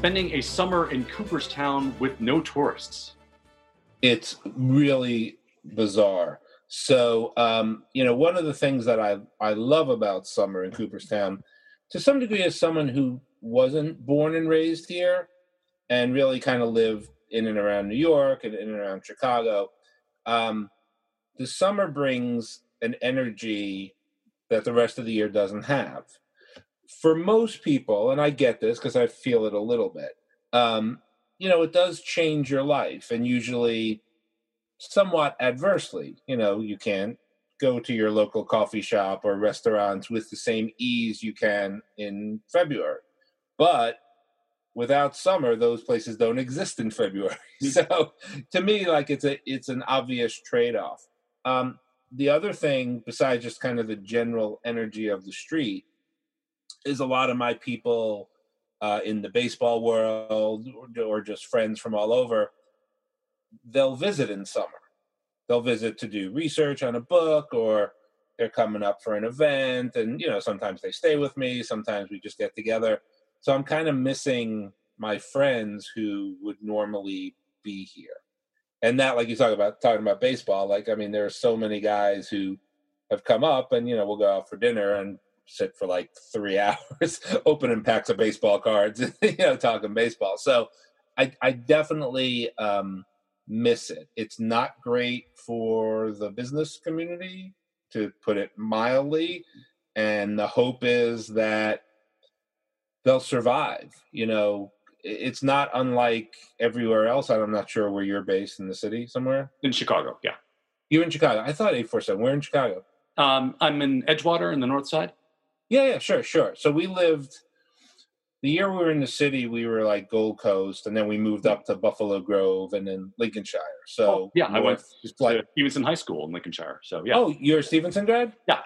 spending a summer in Cooperstown with no tourists? It's really bizarre. So, um, you know, one of the things that I, I love about summer in Cooperstown, to some degree, as someone who wasn't born and raised here and really kind of lived in and around New York and in and around Chicago, um, the summer brings an energy that the rest of the year doesn't have. For most people, and I get this because I feel it a little bit, um, you know, it does change your life and usually somewhat adversely. You know, you can't go to your local coffee shop or restaurants with the same ease you can in February. But without summer, those places don't exist in February. Hmm. so to me, like it's a it's an obvious trade off. Um, the other thing, besides just kind of the general energy of the street, is a lot of my people uh, in the baseball world or, or just friends from all over. They'll visit in summer. They'll visit to do research on a book or they're coming up for an event and you know sometimes they stay with me sometimes we just get together so i'm kind of missing my friends who would normally be here and that like you talk about talking about baseball like i mean there are so many guys who have come up and you know we'll go out for dinner and sit for like three hours opening packs of baseball cards you know talking baseball so i i definitely um miss it it's not great for the business community to put it mildly and the hope is that they'll survive you know it's not unlike everywhere else. I'm not sure where you're based in the city somewhere. In Chicago, yeah. You're in Chicago. I thought 847. We're in Chicago. Um, I'm in Edgewater in the north side. Yeah, yeah, sure, sure. So we lived the year we were in the city, we were like Gold Coast, and then we moved up to Buffalo Grove and then Lincolnshire. So oh, yeah, I went to like, Stevenson High School in Lincolnshire. So yeah. Oh, you're a Stevenson grad? Yeah.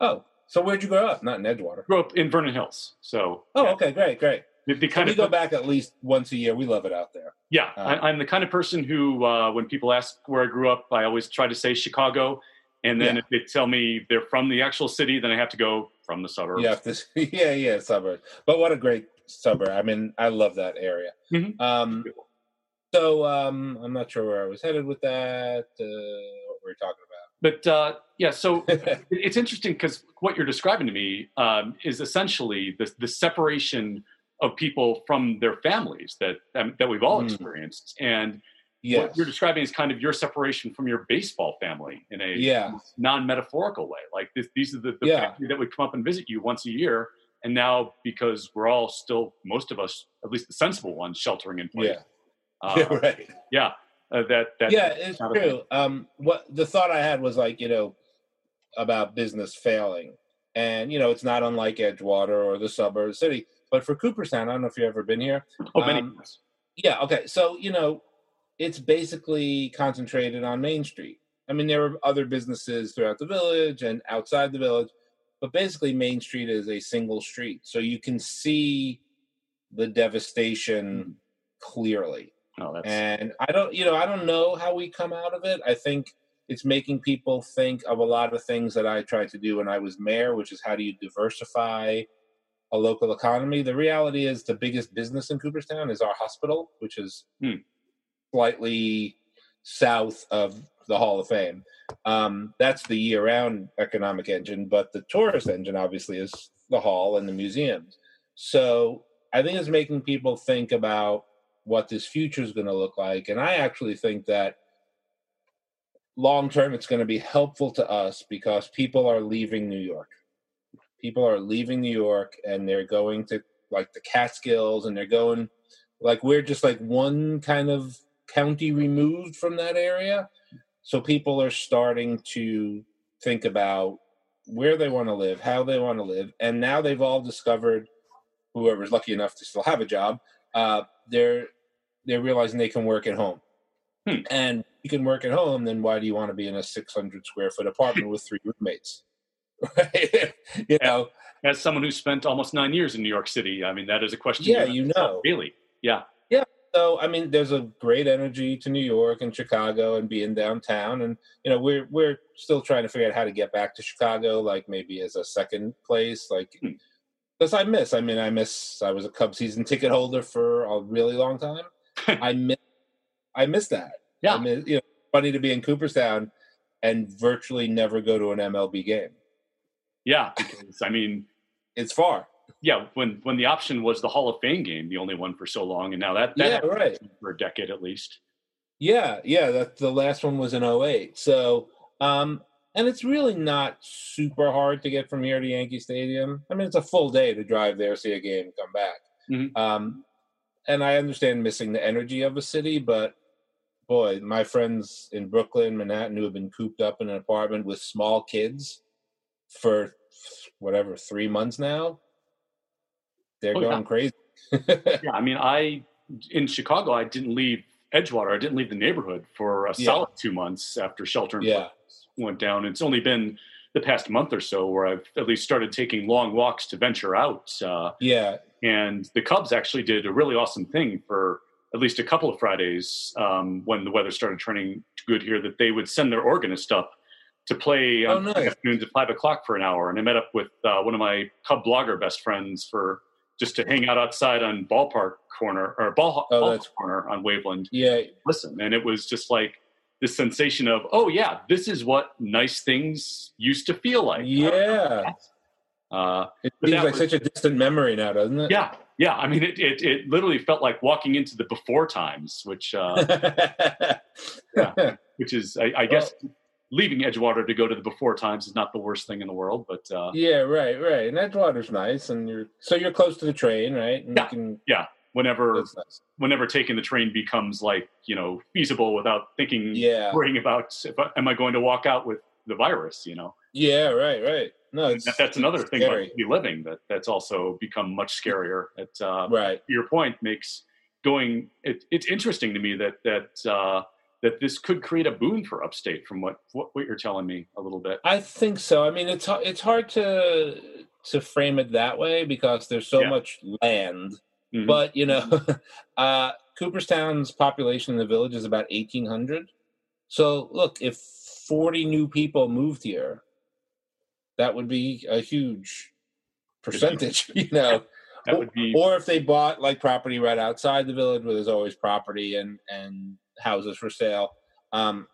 Oh, so where'd you grow up? Not in Edgewater. Grew up in Vernon Hills. So. Oh, yeah. okay, great, great. The, the kind we of go back at least once a year. We love it out there. Yeah, um, I, am the kind of person who, uh, when people ask where I grew up, I always try to say Chicago, and then yeah. if they tell me they're from the actual city, then I have to go from the suburbs. Have to, yeah, yeah, suburbs. But what a great suburb! I mean, I love that area. Mm-hmm. Um, so um, I'm not sure where I was headed with that. Uh, what we are talking about. But uh, yeah, so it's interesting because what you're describing to me um, is essentially the, the separation of people from their families that um, that we've all mm. experienced and yes. what you're describing is kind of your separation from your baseball family in a yeah. non-metaphorical way like this, these are the, the yeah. family that would come up and visit you once a year and now because we're all still most of us at least the sensible ones sheltering in place yeah, uh, yeah right yeah uh, that, that yeah it's true um what the thought i had was like you know about business failing and you know it's not unlike edgewater or the suburb city but for Cooperstown, I don't know if you've ever been here. Oh, many. Um, yeah. Okay. So you know, it's basically concentrated on Main Street. I mean, there are other businesses throughout the village and outside the village, but basically, Main Street is a single street, so you can see the devastation mm. clearly. Oh, and I don't, you know, I don't know how we come out of it. I think it's making people think of a lot of things that I tried to do when I was mayor, which is how do you diversify a local economy. The reality is the biggest business in Cooperstown is our hospital, which is hmm. Slightly south of the Hall of Fame. Um, that's the year-round economic engine, but the tourist engine obviously is the hall and the museums. So I think it's making people think about what this future is going to look like, and I actually think that long term it's going to be helpful to us because people are leaving New York people are leaving New York and they're going to like the Catskills and they're going like we're just like one kind of county removed from that area. So people are starting to think about where they want to live, how they want to live, and now they've all discovered whoever's lucky enough to still have a job, uh, they're they're realizing they can work at home. Hmm. And you can work at home, then why do you want to be in a 600 square foot apartment with three roommates? right? you know, as someone who spent almost nine years in New York City, I mean, that is a question. Yeah, you know, really, yeah, yeah. So, I mean, there's a great energy to New York and Chicago and being downtown, and you know, we're we're still trying to figure out how to get back to Chicago, like maybe as a second place, like. Hmm. Because I miss. I mean, I miss. I was a Cub season ticket holder for a really long time. I miss. I miss that. Yeah. I miss, you know, funny to be in Cooperstown and virtually never go to an MLB game. Yeah, because I mean, It's far. Yeah, when when the option was the Hall of Fame game, the only one for so long, and now that that Yeah, right. for a decade at least. Yeah, yeah. That the last one was in 08. So, um, and it's really not super hard to get from here to Yankee Stadium. I mean, it's a full day to drive there, see a game, come back. Mhm. Um, and I understand missing the energy of a city, but boy, my friends in Brooklyn, Manhattan, who have been cooped up in an apartment with small kids for whatever three months now, they're Oh, yeah. going crazy. Yeah, I mean, I in Chicago, I didn't leave Edgewater. I didn't leave the neighborhood for a Yeah. solid two months after shelter in Yeah. place went down. It's only been the past month or so where I've at least started taking long walks to venture out. Uh, yeah, and the Cubs actually did a really awesome thing for at least a couple of Fridays um, when the weather started turning good here. That they would send their organist up to play Oh, on nice. afternoons at five o'clock for an hour, and I met up with uh, one of my Cub blogger best friends for just to hang out outside on Ballpark Corner or Ball, Oh, that's- Corner on Waveland. yeah, Listen, and it was just like this sensation of, oh yeah, this is what nice things used to feel like. yeah. Uh, It seems like was- such a distant memory now, doesn't it? yeah, yeah. I mean, it, it it literally felt like walking into the before times, which uh, which is, I, I guess, leaving Edgewater to go to the before times is not the worst thing in the world. But uh, yeah, right, right. And Edgewater's nice, and you're so you're close to the train, right? And Yeah. You can, whenever nice. whenever taking the train becomes like you know feasible without thinking, Yeah, worrying about if I, am I going to walk out with the virus, you know. yeah, right, right. No, it's That, that's another thing scary. about city living that that's also become much scarier. It, uh, right. your point makes going. It, it's interesting to me that that uh, that this could create a boon for upstate. From what, what what you're telling me a little bit. I think so. I mean, it's it's hard to to frame it that way because there's so Yeah. much land. Mhm. But you know, uh, Cooperstown's population in the village is about eighteen hundred. So look, if forty new people moved here, that would be a huge percentage. You know, that would be or if they bought like property right outside the village where there's always property and and houses for sale um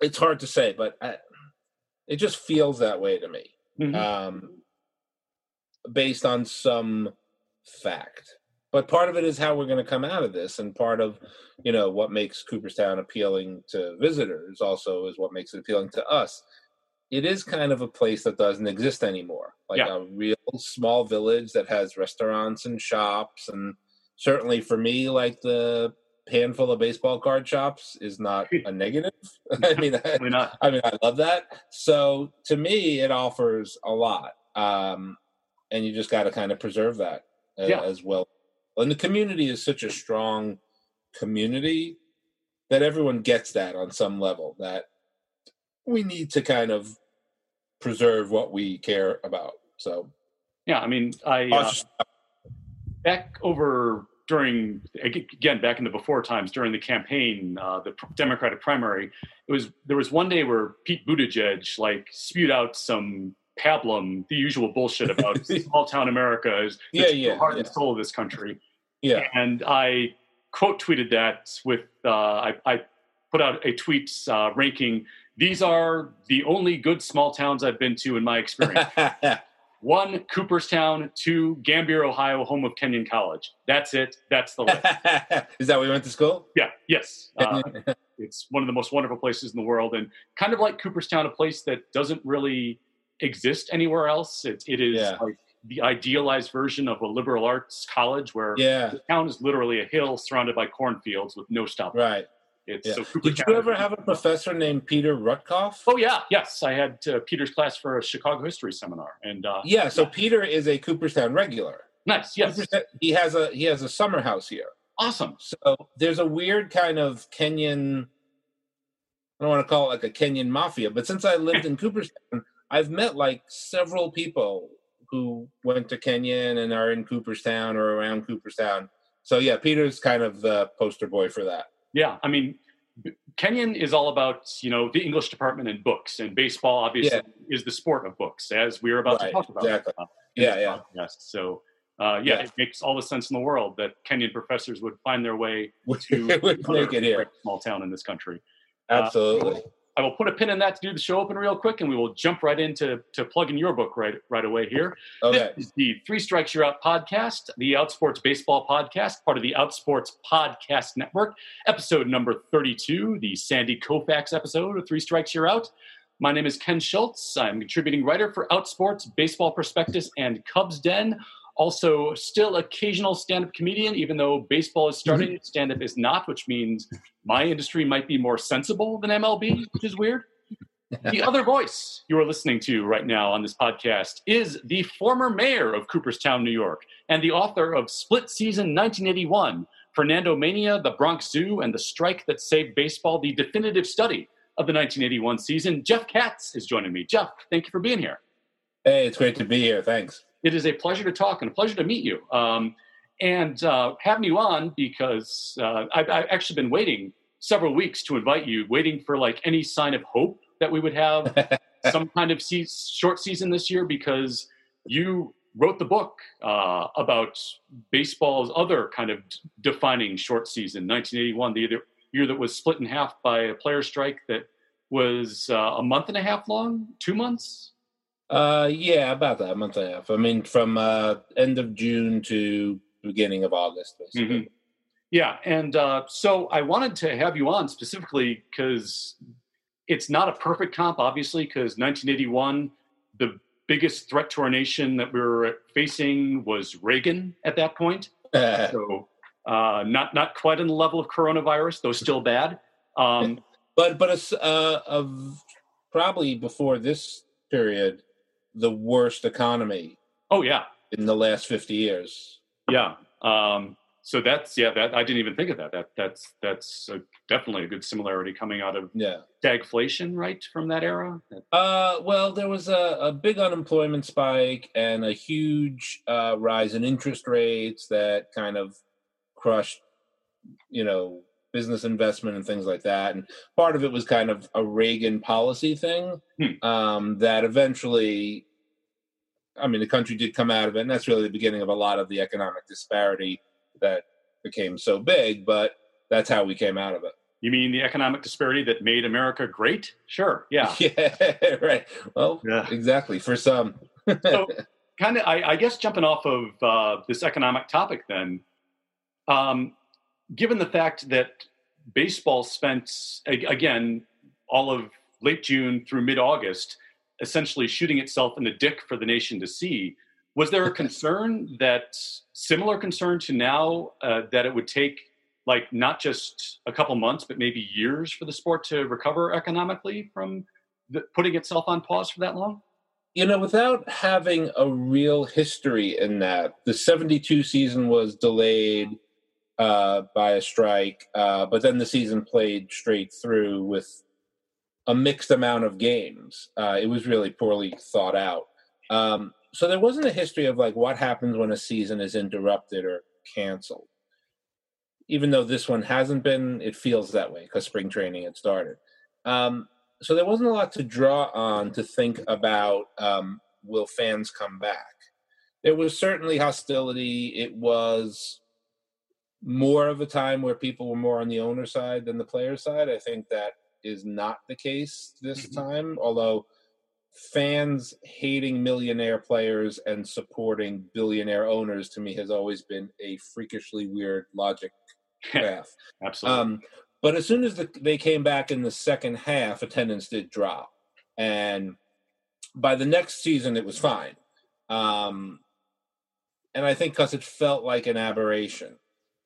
it's hard to say but I, it just feels that way to me Mhm. um based on some fact but part of it is how we're going to come out of this and part of you know what makes cooperstown appealing to visitors also is what makes it appealing to us it is kind of a place that doesn't exist anymore like Yeah. a real small village that has restaurants and shops and certainly for me like the handful of baseball card shops is not a negative i mean I. I mean, I love that. So to me, it offers a lot, um, and you just got to kind of preserve that uh, Yeah. as well. And the community is such a strong community that everyone gets that on some level. That we need to kind of preserve what we care about. So Yeah, I mean, I uh, back over during again back in the before times during the campaign, uh, the Democratic primary. It was there was one day where Pete Buttigieg like spewed out some pablum, the usual bullshit about small town America is the Yeah, yeah, heart yeah. and soul of this country. yeah, and I quote tweeted that with uh, I, I put out a tweet uh, ranking these are the only good small towns I've been to in my experience. One, Cooperstown. Two, Gambier, Ohio, home of Kenyon College. That's it. That's the list. is that where we went to school? yeah. Yes. Uh, it's one of the most wonderful places in the world, and kind of like Cooperstown, a place that doesn't really exist anywhere else. It, it is Yeah. like the idealized version of a liberal arts college, where yeah, the town is literally a hill surrounded by cornfields with no stop. right. It's Yeah. so Did you ever have a professor named Peter Rutkoff? Oh yeah, yes. I had uh, Peter's class for a Chicago history seminar, and uh, Yeah, so Peter is a Cooperstown regular. nice. Yes, Cooperstown- he has a he has a summer house here. awesome. So there's a weird kind of Kenyon. I don't want to call it like a Kenyon mafia, but since I lived in Cooperstown, I've met like several people who went to Kenyon and are in Cooperstown or around Cooperstown. So yeah, Peter's kind of the poster boy for that. Yeah, I mean, Kenyon is all about you know the English department and books, and baseball obviously is the sport of books, as we are about Right, to talk about. exactly. Uh, yeah, yeah. Podcast. So uh, yeah, yeah, it makes all the sense in the world that Kenyon professors would find their way to make it here. small town in this country. Absolutely. Uh, I will put a pin in that to do the show open real quick, and we will jump right into to plugging your book right right away here. Okay. This is the Three Strikes You're Out podcast, the Outsports Baseball podcast, part of the Outsports Podcast Network, episode number 32, the Sandy Koufax episode of Three Strikes You're Out. My name is Ken Schultz. I'm contributing writer for Outsports, Baseball Prospectus, and Cubs Den. Also, still occasional stand-up comedian, even though baseball is starting, mm-hmm. stand-up is not, which means my industry might be more sensible than MLB, which is weird. the other voice you are listening to right now on this podcast is the former mayor of Cooperstown, New York, and the author of Split Season 1981, Fernandomania, The Bronx Zoo, and the Strike That Saved Baseball, the definitive study of the 1981 season. Jeff Katz is joining me. Jeff, thank you for being here. Hey, it's great to be here. Thanks. It is a pleasure to talk and a pleasure to meet you. Um, and uh, having you on because uh, I've, I've, actually been waiting several weeks to invite you, waiting for like any sign of hope that we would have some kind of se- short season this year because you wrote the book uh, about baseball's other kind of defining short season, 1981, the year that was split in half by a player strike that was uh, a month and a half long, two months. Uh, yeah, about that, a month and a half. I mean, from uh, end of June to beginning of August, basically. Mm-hmm. Yeah, and uh, so I wanted to have you on specifically because it's not a perfect comp, obviously, because 1981, the biggest threat to our nation that we were facing was Reagan at that point. so uh, not not quite on the level of coronavirus, though still bad. Um, but but a, uh, of probably before this period, the worst economy. Oh yeah, in the last fifty years. Yeah. Um, so that's yeah. That I didn't even think of that. That that's that's a, definitely a good similarity coming out of yeah stagflation, right from that era. Uh, well, there was a, a big unemployment spike and a huge uh, rise in interest rates that kind of crushed, you know, business investment and things like that. And part of it was kind of a Reagan policy thing hmm. um, that eventually, I mean, the country did come out of it, and that's really the beginning of a lot of the economic disparity that became so big. But that's how we came out of it. You mean the economic disparity that made America great? Sure. Yeah. Yeah. Right. Well, yeah. exactly. For some. so, kind of, I, I, guess, jumping off of uh, this economic topic, then, um, given the fact that baseball spent again all of late June through mid August essentially shooting itself in the dick for the nation to see. Was there a concern that similar concern to now uh, that it would take like not just a couple months but maybe years for the sport to recover economically from the, putting itself on pause for that long? You know, without having a real history in that, the 72 season was delayed uh, by a strike, uh, but then the season played straight through with a mixed amount of games. Uh, it was really poorly thought out. Um, so there wasn't a history of like what happens when a season is interrupted or canceled. Even though this one hasn't been, it feels that way because spring training had started. Um, so there wasn't a lot to draw on to think about um, will fans come back. There was certainly hostility. It was more of a time where people were more on the owner side than the player side. I think that is not the case this mm-hmm. time, although fans hating millionaire players and supporting billionaire owners to me has always been a freakishly weird logic path. Absolutely. Um, but as soon as the, they came back in the second half, attendance did drop. And by the next season, it was fine. Um, and I think because it felt like an aberration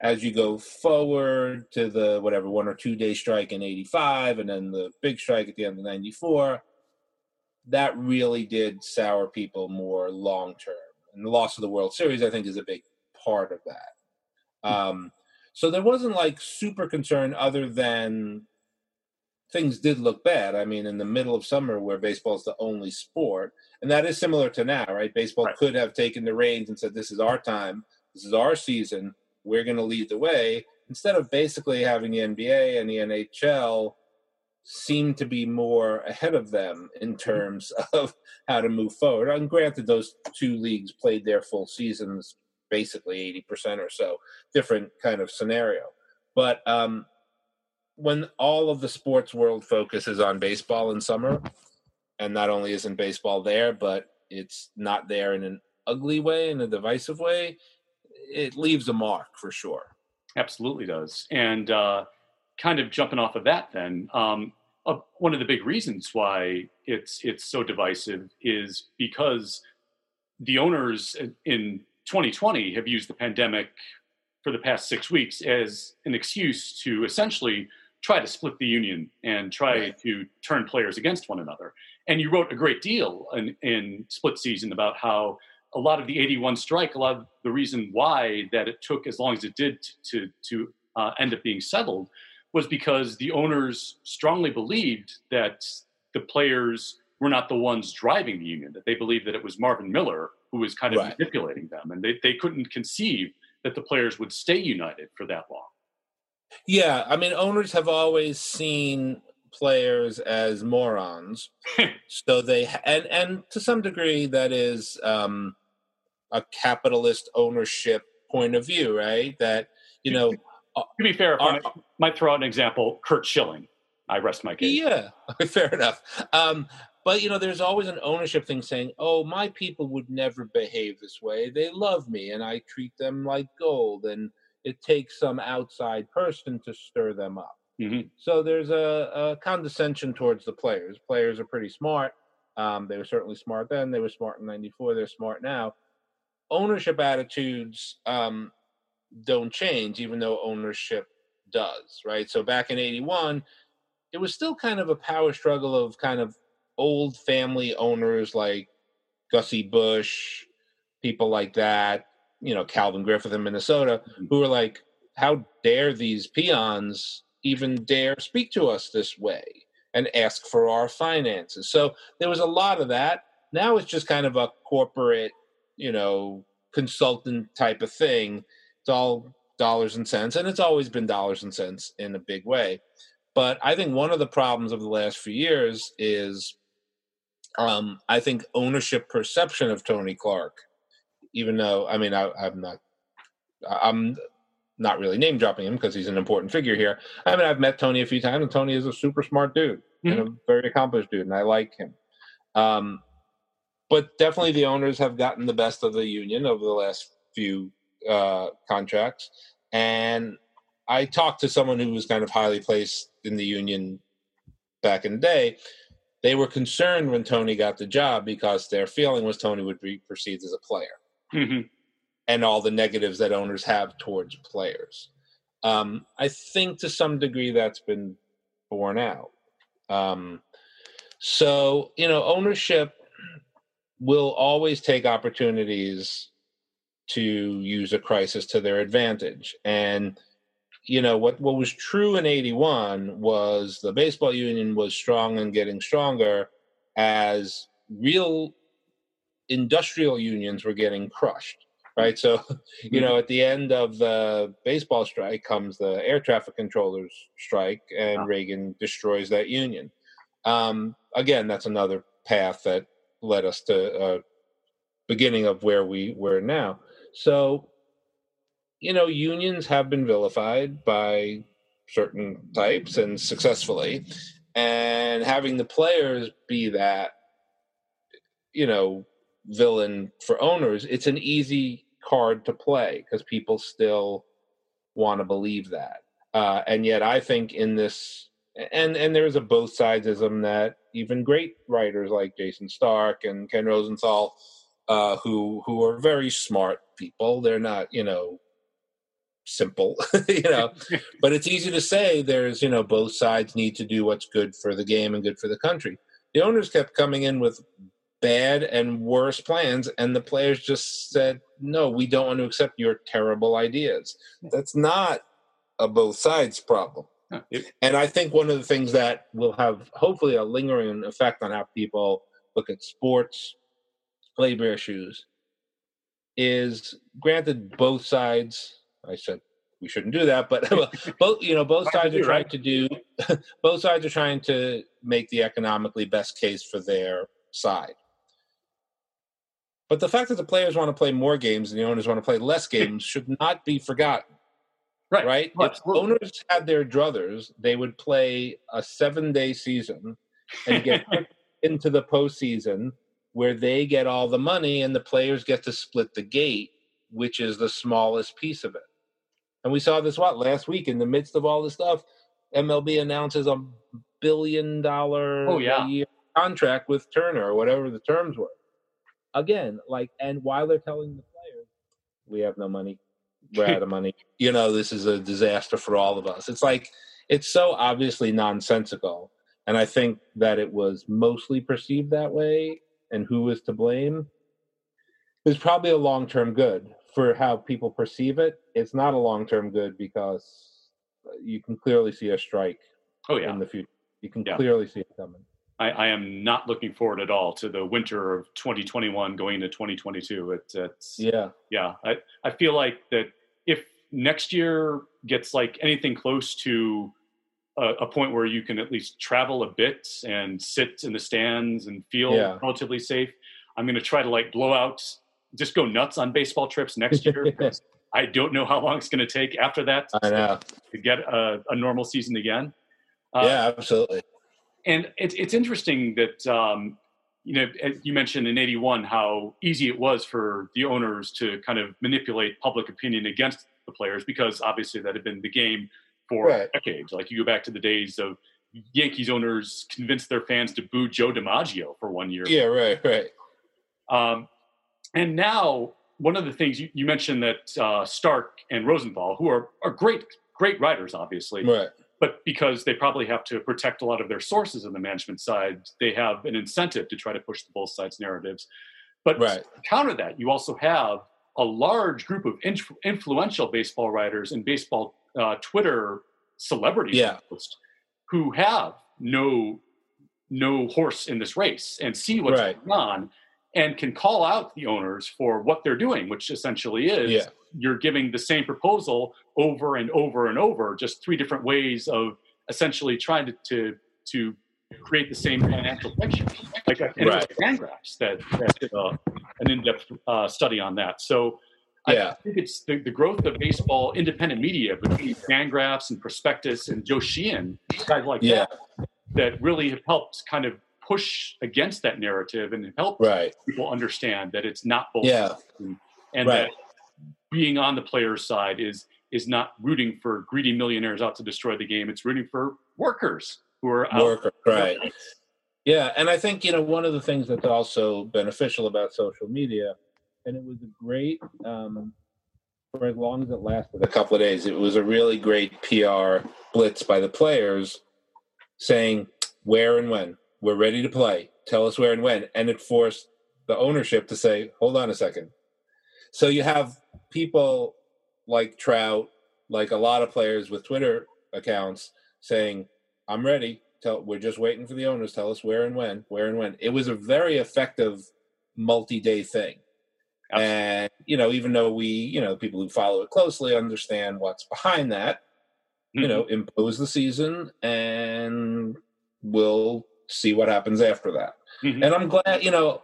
as you go forward to the whatever one or two day strike in 85 and then the big strike at the end of 94 that really did sour people more long term and the loss of the world series i think is a big part of that. Hmm. um, so there wasn't like super concern other than things did look bad. I mean in the middle of summer where baseball is the only sport and that is similar to now right? Baseball right. could have taken the reins and said this is our time. This is our season we're going to lead the way instead of basically having the NBA and the NHL seem to be more ahead of them in terms of how to move forward. And granted, those two leagues played their full seasons basically 80% or so, different kind of scenario. But um, when all of the sports world focuses on baseball in summer, and not only isn't baseball there, but it's not there in an ugly way, in a divisive way, it leaves a mark for sure. Absolutely does. And uh, kind of jumping off of that, then um, uh, one of the big reasons why it's it's so divisive is because the owners in 2020 have used the pandemic for the past six weeks as an excuse to essentially try to split the union and try right. to turn players against one another. And you wrote a great deal in, in split season about how a lot of the 81 strike, a lot of the reason why that it took as long as it did to, to uh, end up being settled was because the owners strongly believed that the players were not the ones driving the union, that they believed that it was Marvin Miller who was kind of right. manipulating them. And they, they couldn't conceive that the players would stay united for that long. Yeah, I mean, owners have always seen players as morons, so they and and to some degree that is um, a capitalist ownership point of view, right? That you know. To be fair, I might throw out an example, Curt Schilling. I rest my case. Yeah, fair enough. Um, but you know, there's always an ownership thing saying, "Oh, my people would never behave this way. They love me, and I treat them like gold." And it takes some outside person to stir them up. Mm-hmm. So there's a, a, condescension towards the players. Players are pretty smart. Um, they were certainly smart then. They were smart in '94. They're smart now. Ownership attitudes um, don't change, even though ownership does. Right. So back in '81, it was still kind of a power struggle of kind of old family owners like Gussie Bush, people like that you know Calvin Griffith in Minnesota, mm-hmm. who were like, "How dare these peons even dare speak to us this way and ask for our finances?" So there was a lot of that. Now it's just kind of a corporate, you know, consultant type of thing. It's all dollars and cents, and it's always been dollars and cents in a big way. But I think one of the problems of the last few years is, um, I think ownership perception of Tony Clark even though I mean I, I'm not I'm not really name dropping him because he's an important figure here. I mean I've met Tony a few times, and Tony is a super smart dude mm-hmm. and a very accomplished dude, and I like him. Um, but definitely the owners have gotten the best of the union over the last few uh, contracts, and I talked to someone who was kind of highly placed in the union back in the day, they were concerned when Tony got the job because their feeling was Tony would be perceived as a player mm-hmm. And all the negatives that owners have towards players. Um, I think to some degree that's been borne out. Um, so, you know, ownership will always take opportunities to use a crisis to their advantage. And, you know, what, what was true in 81 was the baseball union was strong and getting stronger as real industrial unions were getting crushed right? So you know mm-hmm. at the end of the baseball strike comes the air traffic controllers strike and reagan destroys that union. Um, again that's another path that led us to uh, beginning of where we were now. So you know unions have been vilified by certain types and successfully and having the players be that you know villain for owners, it's an easy card to play because people still want to believe that. Uh, and yet, I think in this, and and there's a both sidesism that even great writers like Jayson Stark and Ken Rosenthal, uh, who who are very smart people, they're not you know simple, you know. but it's easy to say there's you know both sides need to do what's good for the game and good for the country. The owners kept coming in with bad and worse plans and the players just said no we don't want to accept your terrible ideas. That's not a both sides problem. And i think one of the things that will have hopefully a lingering effect on how people look at sports labor issues is granted both sides i said we shouldn't do that but both you know both sides are trying to do both sides are trying to make the economically best case for their side. But the fact that the players want to play more games and the owners want to play less games should not be forgotten. Right. Right? Oh, if owners had their druthers, they would play a seven day season and get into the postseason where they get all the money and the players get to split the gate, which is the smallest piece of it. And we saw this what last week in the midst of all this stuff, MLB announces a billion dollar oh, yeah. year contract with Turner or whatever the terms were. Again, like and while they're telling the players, we have no money, we're out of money. You know, this is a disaster for all of us. It's like it's so obviously nonsensical. And I think that it was mostly perceived that way and who was to blame is probably a long term good for how people perceive it. It's not a long term good because uh, you can clearly see a strike oh, yeah. in the future. You can Yeah. clearly see it coming. I, I am not looking forward at all to the winter of 2021 going into 2022. It, it's Yeah. yeah. I, I feel like that if next year gets like anything close to a, a point where you can at least travel a bit and sit in the stands and feel Yeah. relatively safe, I'm going to try to like blow out, just go nuts on baseball trips next year. I don't know how long it's going to take after that know. to get a, a normal season again. Uh, yeah, absolutely. And it's it's interesting that um, you know as you mentioned in '81 how easy it was for the owners to kind of manipulate public opinion against the players because obviously that had been the game for Right. decades. Like you go back to the days of Yankees owners convinced their fans to boo Joe DiMaggio for one year. Yeah, right, right. Um, and now, one of the things you, you mentioned that uh, Stark and Rosenthal, who are, are great, great writers, obviously, Right. But because they probably have to protect a lot of their sources on the management side, they have an incentive to try to push the both sides narratives. But Right. counter that, you also have a large group of inf- influential baseball writers and baseball uh, Twitter celebrities Yeah. who have no no horse in this race and see what's Right. going on and can call out the owners for what they're doing, which essentially is Yeah. you're giving the same proposal over and over and over, just three different ways of essentially trying to to, to create the same financial picture. Like and it was Right. Fangraphs that, that did uh, an in-depth uh, study on that. So I think it's the, the growth of baseball independent media between Fangraphs and Prospectus and Joe Sheehan, guys like Yeah. that, that really have helped kind of push against that narrative and help Right. people understand that it's not both Yeah. and, and Right. that being on the player's side is is not rooting for greedy millionaires out to destroy the game. It's rooting for workers who are out. Worker. Right. Yeah, and I think you know one of the things that's also beneficial about social media, and it was a great um, for as long as it lasted, a couple of days. It was a really great PR blitz by the players, saying where and when we're ready to play. Tell us where and when, and it forced the ownership to say, "Hold on a second. So you have people like Trout, like a lot of players with Twitter accounts, saying, "I'm ready." Tell we're just waiting for the owners. Tell us where and when, where and when. It was a very effective multi-day thing, and you know, even though we, you know, people who follow it closely understand what's behind that, you mm-hmm. know, impose the season, and we'll see what happens after that. Mhm. And I'm glad, you know.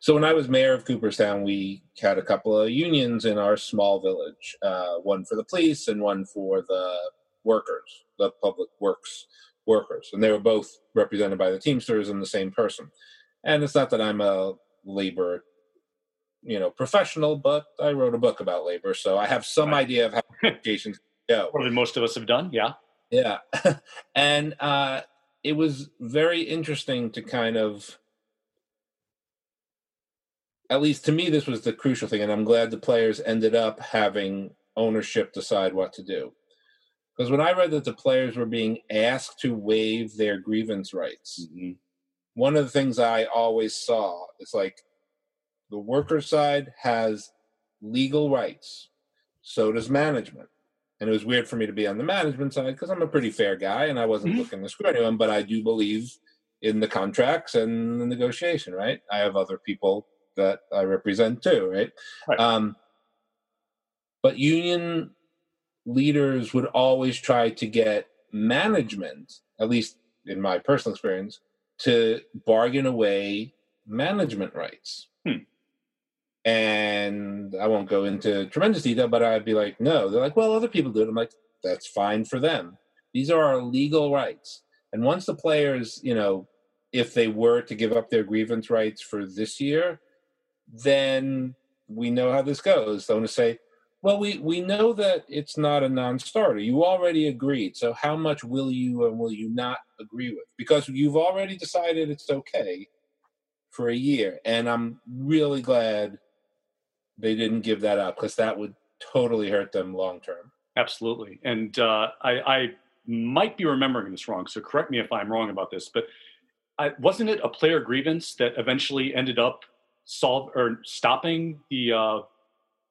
So when I was mayor of Cooperstown, we had a couple of unions in our small village, uh, one for the police and one for the workers, the public works workers, and they were both represented by the Teamsters and the same person. And it's not that I'm a labor, you know, professional, but I wrote a book about labor, so I have some Right. idea of how negotiations go. More than most of us have done. Yeah. Yeah. and uh, it was very interesting to kind of, at least to me, this was the crucial thing. And I'm glad the players ended up having ownership decide what to do. Because when I read that the players were being asked to waive their grievance rights, Mhm. one of the things I always saw is like the worker side has legal rights, so does management. And it was weird for me to be on the management side because I'm a pretty fair guy and I wasn't Mhm. looking to screw anyone, but I do believe in the contracts and the negotiation, right? I have other people that I represent too, right? Right. Um, but union leaders would always try to get management, at least in my personal experience, to bargain away management rights. Hmm. And I won't go into tremendous detail, but I'd be like, no. They're like, well, other people do it. I'm like, that's fine for them. These are our legal rights. And once the players, you know, if they were to give up their grievance rights for this year, then we know how this goes. They're going to say, well, we, we know that it's not a non starter. You already agreed. So how much will you and will you not agree with? Because you've already decided it's okay for a year. And I'm really glad they didn't give that up because that would totally hurt them long term. Absolutely. And uh, I, I might be remembering this wrong. So correct me if I'm wrong about this. But I, wasn't it a player grievance that eventually ended up solve or stopping the uh,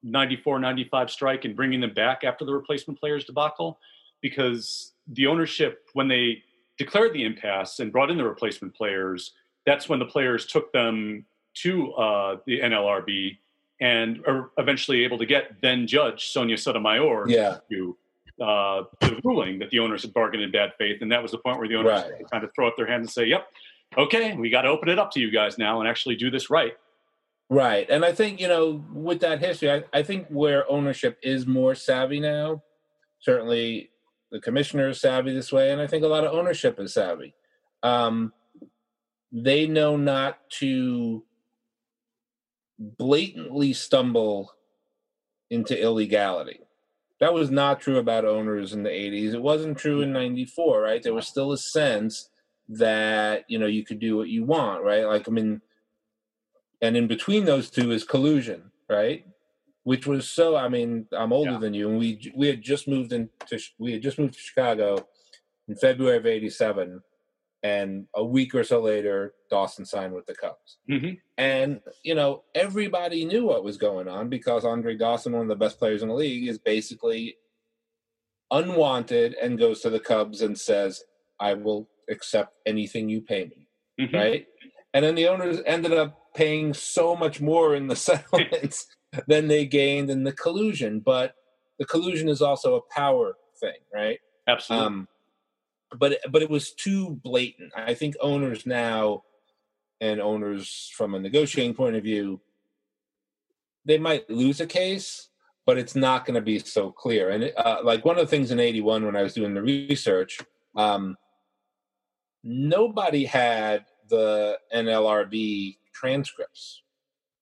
94 95 strike and bringing them back after the replacement players debacle because the ownership when they declared the impasse and brought in the replacement players that's when the players took them to uh, the NLRB and are eventually able to get then judge Sonia Sotomayor yeah. to uh, the ruling that the owners had bargained in bad faith, and that was the point where the owners right. kind of throw up their hands and say, "Yep, okay, we got to open it up to you guys now and actually do this right." Right. And I think, you know, with that history, I, I think where ownership is more savvy now, certainly the commissioner is savvy this way, and I think a lot of ownership is savvy. Um, they know not to blatantly stumble into illegality. That was not true about owners in the 80s. It wasn't true in 94, right? There was still a sense that, you know, you could do what you want, right? Like, I mean, and in between those two is collusion, right? Which was so. I mean, I'm older yeah. than you, and we we had just moved into we had just moved to Chicago in February of '87, and a week or so later, Dawson signed with the Cubs. Mm-hmm. And you know, everybody knew what was going on because Andre Dawson, one of the best players in the league, is basically unwanted and goes to the Cubs and says, "I will accept anything you pay me." Mm-hmm. Right? And then the owners ended up paying so much more in the settlements than they gained in the collusion. But the collusion is also a power thing, right? Absolutely. Um, but but it was too blatant. I think owners now and owners from a negotiating point of view, they might lose a case, but it's not going to be so clear. And uh, like one of the things in '81 when I was doing the research, um, nobody had the NLRB transcripts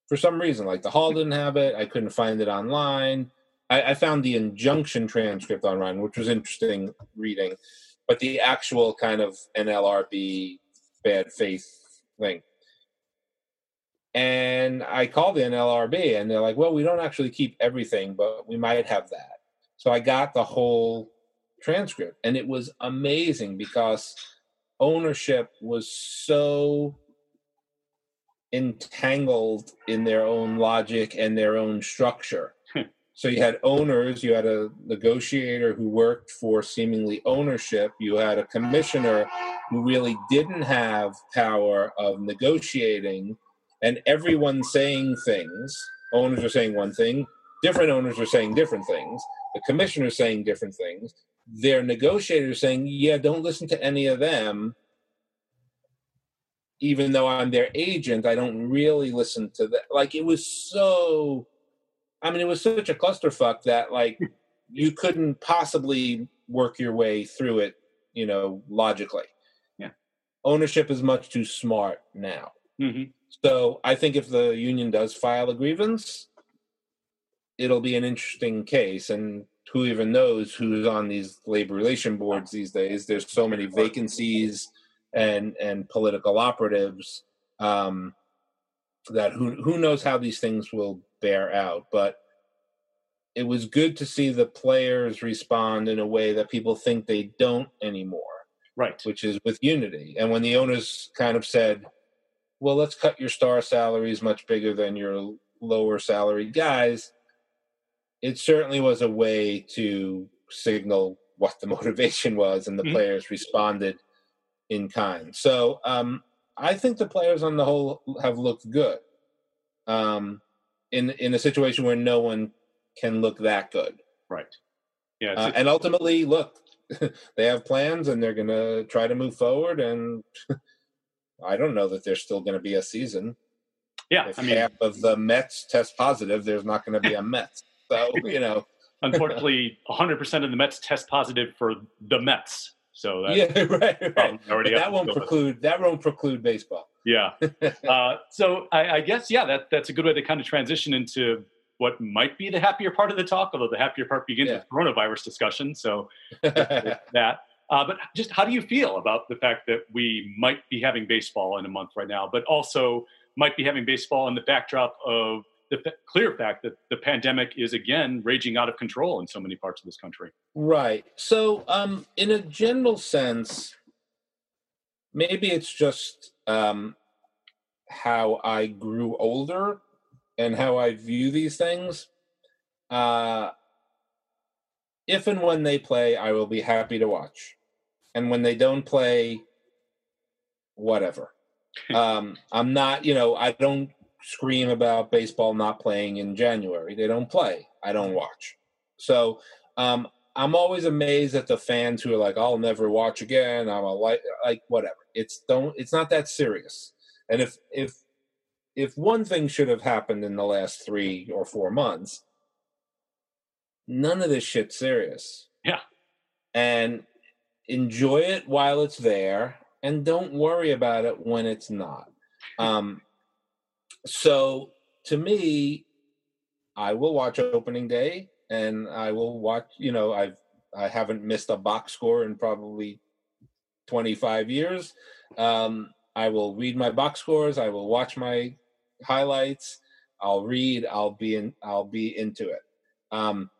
for some reason. Like the hall didn't have it. I couldn't find it online. I, I found the injunction transcript online, which was interesting reading, but the actual kind of NLRB bad faith thing. And I called the NLRB, and they're like, "Well, we don't actually keep everything, but we might have that." So I got the whole transcript, and it was amazing because ownership was so entangled in their own logic and their own structure. So you had owners, you had a negotiator who worked for seemingly ownership, you had a commissioner who really didn't have power of negotiating, and everyone saying things. Owners are saying one thing, different owners are saying different things, the commissioner saying different things, their negotiators saying, Yeah, don't listen to any of them even though I'm their agent, I don't really listen to that. Like it was so, I mean, it was such a clusterfuck that like you couldn't possibly work your way through it, you know, logically. Yeah. Ownership is much too smart now. Mm-hmm. So I think if the union does file a grievance, it'll be an interesting case. And who even knows who's on these labor relation boards these days? There's so many vacancies and and political operatives um, that who who knows how these things will bear out but it was good to see the players respond in a way that people think they don't anymore right which is with unity and when the owners kind of said well let's cut your star salaries much bigger than your lower salary guys it certainly was a way to signal what the motivation was and the mm-hmm. players responded in kind. So um, I think the players on the whole have looked good um, in in a situation where no one can look that good. Right. Yeah. Uh, and ultimately, look, they have plans and they're going to try to move forward. And I don't know that there's still going to be a season. Yeah, if I mean, half of the Mets test positive, there's not going to be a Mets. So you know, unfortunately, 100% of the Mets test positive for the Mets. So that, yeah, right, right. that won't preclude that won't preclude baseball. Yeah. Uh, so I, I guess yeah, that that's a good way to kind of transition into what might be the happier part of the talk, although the happier part begins Yeah. with coronavirus discussion. So that. Uh, but just how do you feel about the fact that we might be having baseball in a month right now, but also might be having baseball in the backdrop of the f- clear fact that the pandemic is again raging out of control in so many parts of this country? Right. So, um, in a general sense, maybe it's just um, how I grew older and how I view these things. Uh, if and when they play, I will be happy to watch. And when they don't play, whatever. um, I'm not, you know, I don't scream about baseball not playing in January. They don't play. I don't watch. So, um, I'm always amazed at the fans who are like, "I'll never watch again." I'm a like, like whatever. It's don't. It's not that serious. And if if if one thing should have happened in the last three or four months, none of this shit's serious. Yeah. And enjoy it while it's there, and don't worry about it when it's not. Um. So to me, I will watch opening day and I will watch. You know, I've I haven't missed a box score in probably twenty five years. Um, I will read my box scores. I will watch my highlights. I'll read. I'll be in. I'll be into it. Um,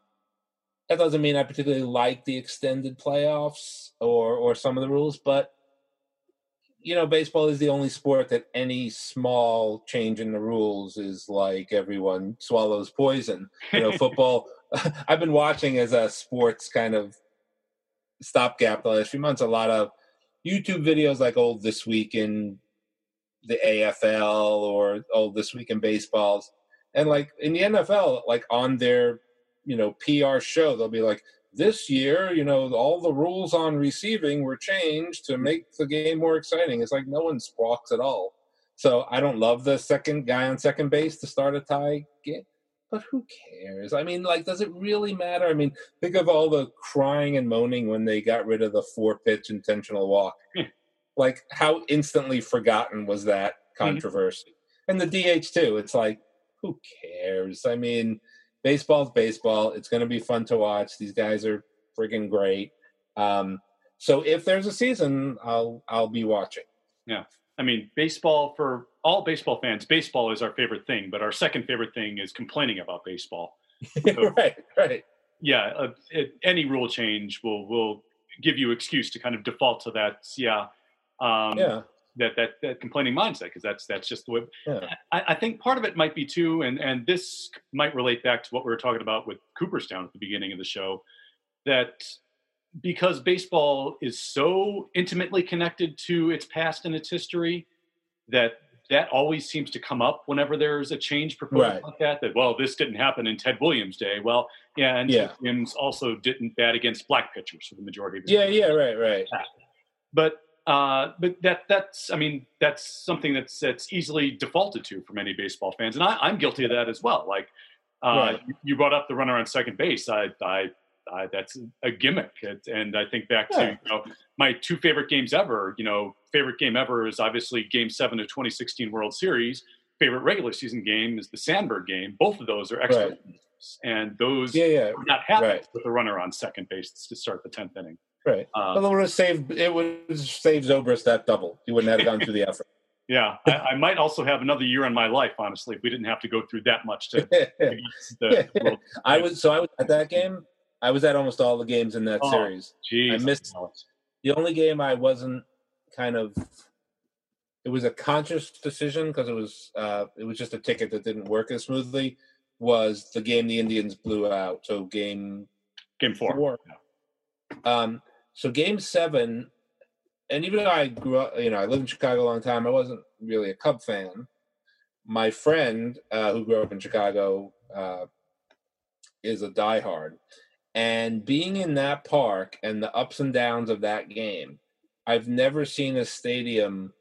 that doesn't mean I particularly like the extended playoffs or or some of the rules, but you know, baseball is the only sport that any small change in the rules is like everyone swallows poison. You know, football. I've been watching as a sports kind of stopgap the last few months. A lot of YouTube videos like "Old This Week in the AFL" or "Old This Week in Baseballs," and like in the NFL, like on their you know PR show, they'll be like, "This year, you know, all the rules on receiving were changed to make the game more exciting." It's like no one squawks at all. So I don't love the second guy on second base to start a tie game. But who cares? I mean, like, does it really matter? I mean, think of all the crying and moaning when they got rid of the four pitch intentional walk. Hmm. like, how instantly forgotten was that hmm. controversy? And the DH, too. It's like, who cares? I mean, baseball's baseball. It's going to be fun to watch. These guys are freaking great. Um, so if there's a season, I'll I'll be watching. Yeah, I mean, baseball for all baseball fans, baseball is our favorite thing, but our second favorite thing is complaining about baseball. right, right. Yeah, uh, it, any rule change will will give you excuse to kind of default to that. Yeah, um, Yeah, that that that complaining mindset because that's that's just the way. yeah. I, I think part of it might be too, and and this might relate back to what we were talking about with Cooperstown at the beginning of the show, that because baseball is so intimately connected to its past and its history, that that always seems to come up whenever there's a change proposed Right. like that. That well, this didn't happen in Ted Williams' day. Well, yeah, and Yeah. Ted Williams also didn't bat against black pitchers for the majority of his Yeah, yeah, right, right. but uh, but that that's I mean that's something that's that's easily defaulted to for many baseball fans, and I, I'm guilty of that as well. Like uh, Right. you- brought up the runner on second base. I I, I that's a gimmick, It- and I think back to you know, my two favorite games ever. You know, favorite game ever is obviously Game Seven of 2016 World Series. Favorite regular season game is the Sandberg game. Both of those are excellent, Right. and those Yeah, yeah, not happen right. with a runner on second base to start the tenth inning. Right. Um, Well, it would have saved it would have saved Zobrist that double. He wouldn't have gone through the effort. Yeah, I, I might also have another year in my life, honestly, if we didn't have to go through that much to to the world. I was so I was at that game. I was at almost all the games in that Oh. series. Jeez, I missed- The only game I wasn't kind of it was a conscious decision because it was uh it was just a ticket that didn't work as smoothly was the game the Indians blew out. So game game four. four. Um, so game seven, and even though I grew up, you know, I lived in Chicago a long time, I wasn't really a Cub fan. My friend uh, who grew up in Chicago uh, is a diehard, And being in that park and the ups and downs of that game, I've never seen a stadium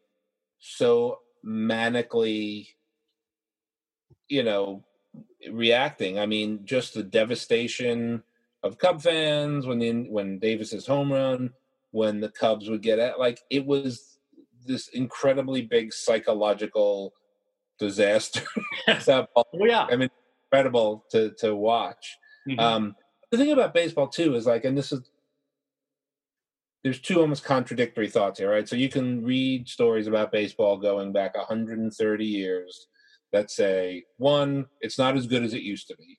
so manically, you know, reacting. I mean, just the devastation of Cub fans when the, when Davis's home run, when the Cubs would get at like it was this incredibly big psychological disaster. oh yeah, I mean, incredible to to watch. Mm-hmm. Um, the thing about baseball too is like, and this is there's two almost contradictory thoughts here, right? So you can read stories about baseball going back 130 years that say one, it's not as good as it used to be.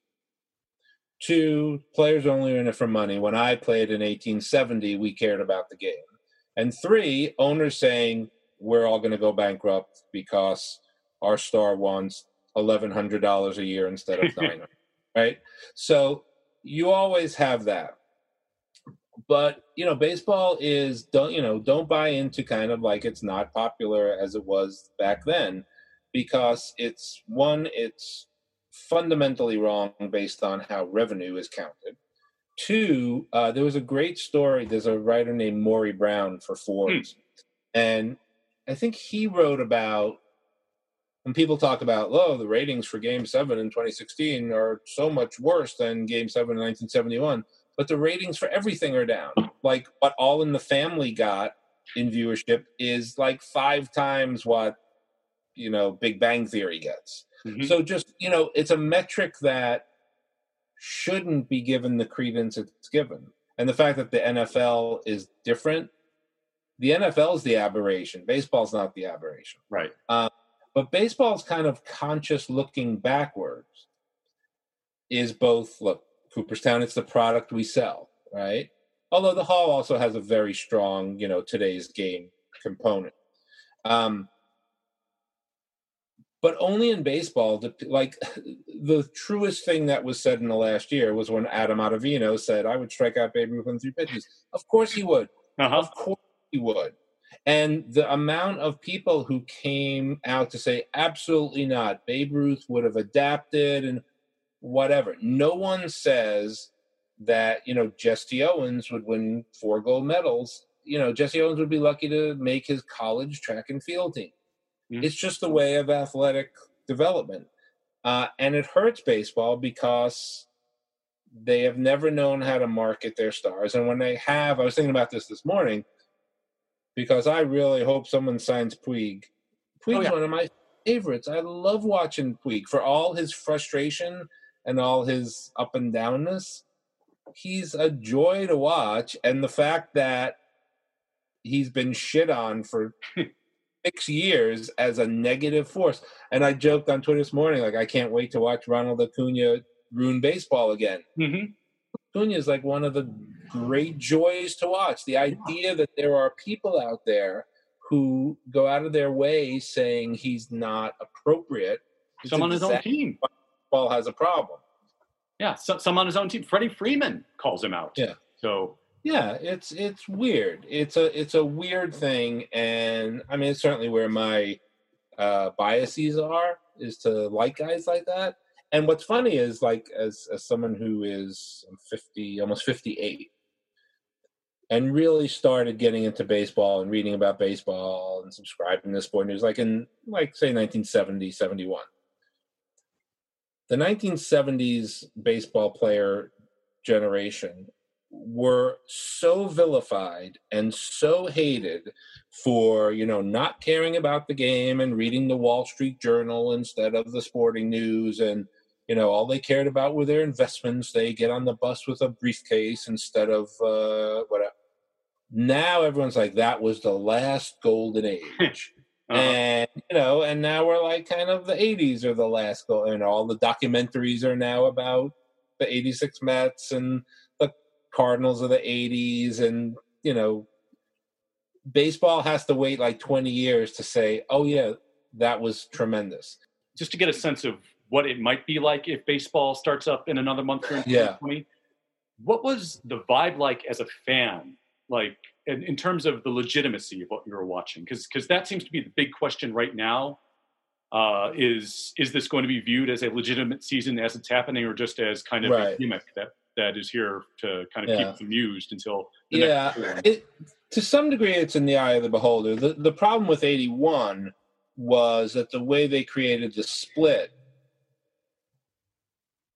Two, players only in it for money. When I played in 1870, we cared about the game. And three, owners saying we're all going to go bankrupt because our star wants eleven hundred dollars a year instead of nine, right? So you always have that. But you know, baseball is don't you know don't buy into kind of like it's not popular as it was back then, because it's one it's fundamentally wrong based on how revenue is counted. Two, uh, there was a great story. There's a writer named Maury Brown for Forbes, hmm. and I think he wrote about when people talk about, oh, the ratings for Game 7 in 2016 are so much worse than Game 7 in 1971, but the ratings for everything are down. Like what All in the Family got in viewership is like five times what, you know, Big Bang Theory gets. Mm-hmm. So just, you know, it's a metric that shouldn't be given the credence it's given. And the fact that the NFL is different, the NFL is the aberration. Baseball's not the aberration. Right. Um, but baseball's kind of conscious looking backwards is both look, Cooperstown, it's the product we sell, right? Although the hall also has a very strong, you know, today's game component. Um, but only in baseball, like the truest thing that was said in the last year was when Adam Ottavino said, I would strike out Babe Ruth in three pitches. Of course he would. Uh-huh. Of course he would. And the amount of people who came out to say, absolutely not, Babe Ruth would have adapted and whatever. No one says that, you know, Jesse Owens would win four gold medals. You know, Jesse Owens would be lucky to make his college track and field team. Mm-hmm. It's just the way of athletic development. Uh, and it hurts baseball because they have never known how to market their stars. And when they have, I was thinking about this this morning because I really hope someone signs Puig. Puig's oh, yeah. one of my favorites. I love watching Puig for all his frustration and all his up and downness. He's a joy to watch, and the fact that he's been shit on for six years as a negative force. And I joked on Twitter this morning, like I can't wait to watch Ronald Acuna ruin baseball again. Mm-hmm. Acuna is like one of the great joys to watch. The idea that there are people out there who go out of their way saying he's not appropriate. Some on his own team. Ball has a problem. Yeah, so, some on his own team. Freddie Freeman calls him out. Yeah. So yeah, it's it's weird. It's a it's a weird thing, and I mean, it's certainly where my uh, biases are is to like guys like that. And what's funny is like as as someone who is 50, almost 58, and really started getting into baseball and reading about baseball and subscribing to sport news like in like say 1970 71 the 1970s baseball player generation were so vilified and so hated for you know not caring about the game and reading the wall street journal instead of the sporting news and you know all they cared about were their investments they get on the bus with a briefcase instead of uh, whatever now everyone's like that was the last golden age uh-huh. and you know and now we're like kind of the 80s are the last goal and all the documentaries are now about the 86 mets and cardinals of the 80s and you know baseball has to wait like 20 years to say oh yeah that was tremendous just to get a sense of what it might be like if baseball starts up in another month or yeah. what was the vibe like as a fan like in, in terms of the legitimacy of what you were watching because because that seems to be the big question right now uh, is is this going to be viewed as a legitimate season as it's happening or just as kind of right. a gimmick that that is here to kind of Yeah. keep them amused until the yeah, it, to some degree, it's in the eye of the beholder. The the problem with eighty one was that the way they created the split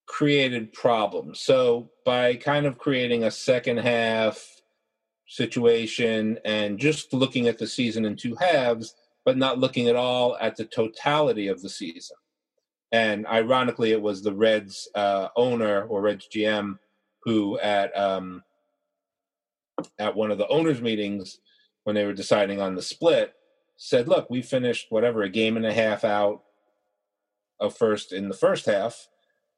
created problems. So by kind of creating a second half situation and just looking at the season in two halves, but not looking at all at the totality of the season. And ironically, it was the Reds uh, owner or Reds GM who at um, at one of the owners' meetings when they were deciding on the split said, "Look, we finished whatever a game and a half out of first in the first half,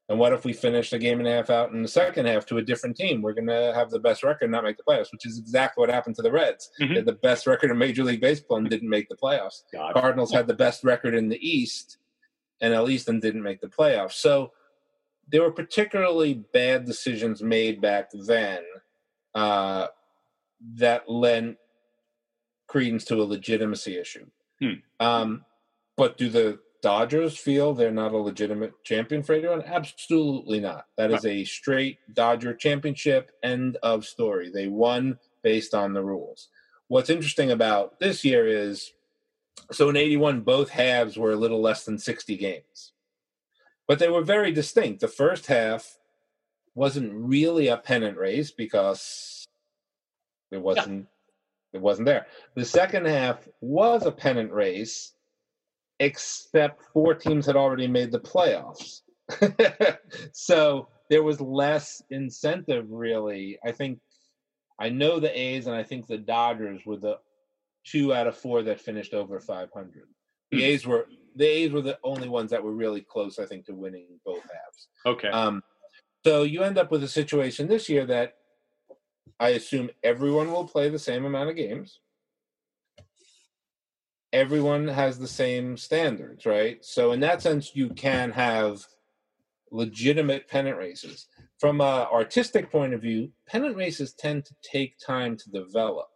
and what if we finished a game and a half out in the second half to a different team? We're going to have the best record, and not make the playoffs, which is exactly what happened to the Reds. Mhm. They had the best record in Major League Baseball and didn't make the playoffs. God. Cardinals had the best record in the East, and at least and didn't make the playoffs. So there were particularly bad decisions made back then uh, that lent credence to a legitimacy issue. Hmm. Um, but do the Dodgers feel they're not a legitimate champion for anyone? Absolutely not. That is a straight Dodger championship. End of story. They won based on the rules. What's interesting about this year is so in 81, both halves were a little less than 60 games, but they were very distinct. The first half wasn't really a pennant race because it wasn't it wasn't there. The second half was a pennant race, except four teams had already made the playoffs. so there was less incentive, really. I think I know the A's and I think the Dodgers were the two out of four that finished over 500. The Hmm. A's were the A's were the only ones that were really close, I think, to winning both halves. Okay. Um, so you end up with a situation this year that I assume everyone will play the same amount of games. Everyone has the same standards, right? So in that sense, you can have legitimate pennant races. From an artistic point of view, pennant races tend to take time to develop.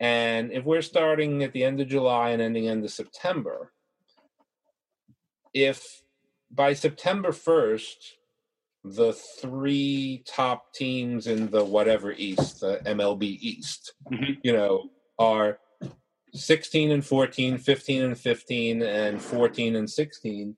And if we're starting at the end of July and ending end of September, if by September 1st, the three top teams in the whatever East, the MLB East, Mhm. you know, are 16 and 14, 15 and 15, and 14 and 16.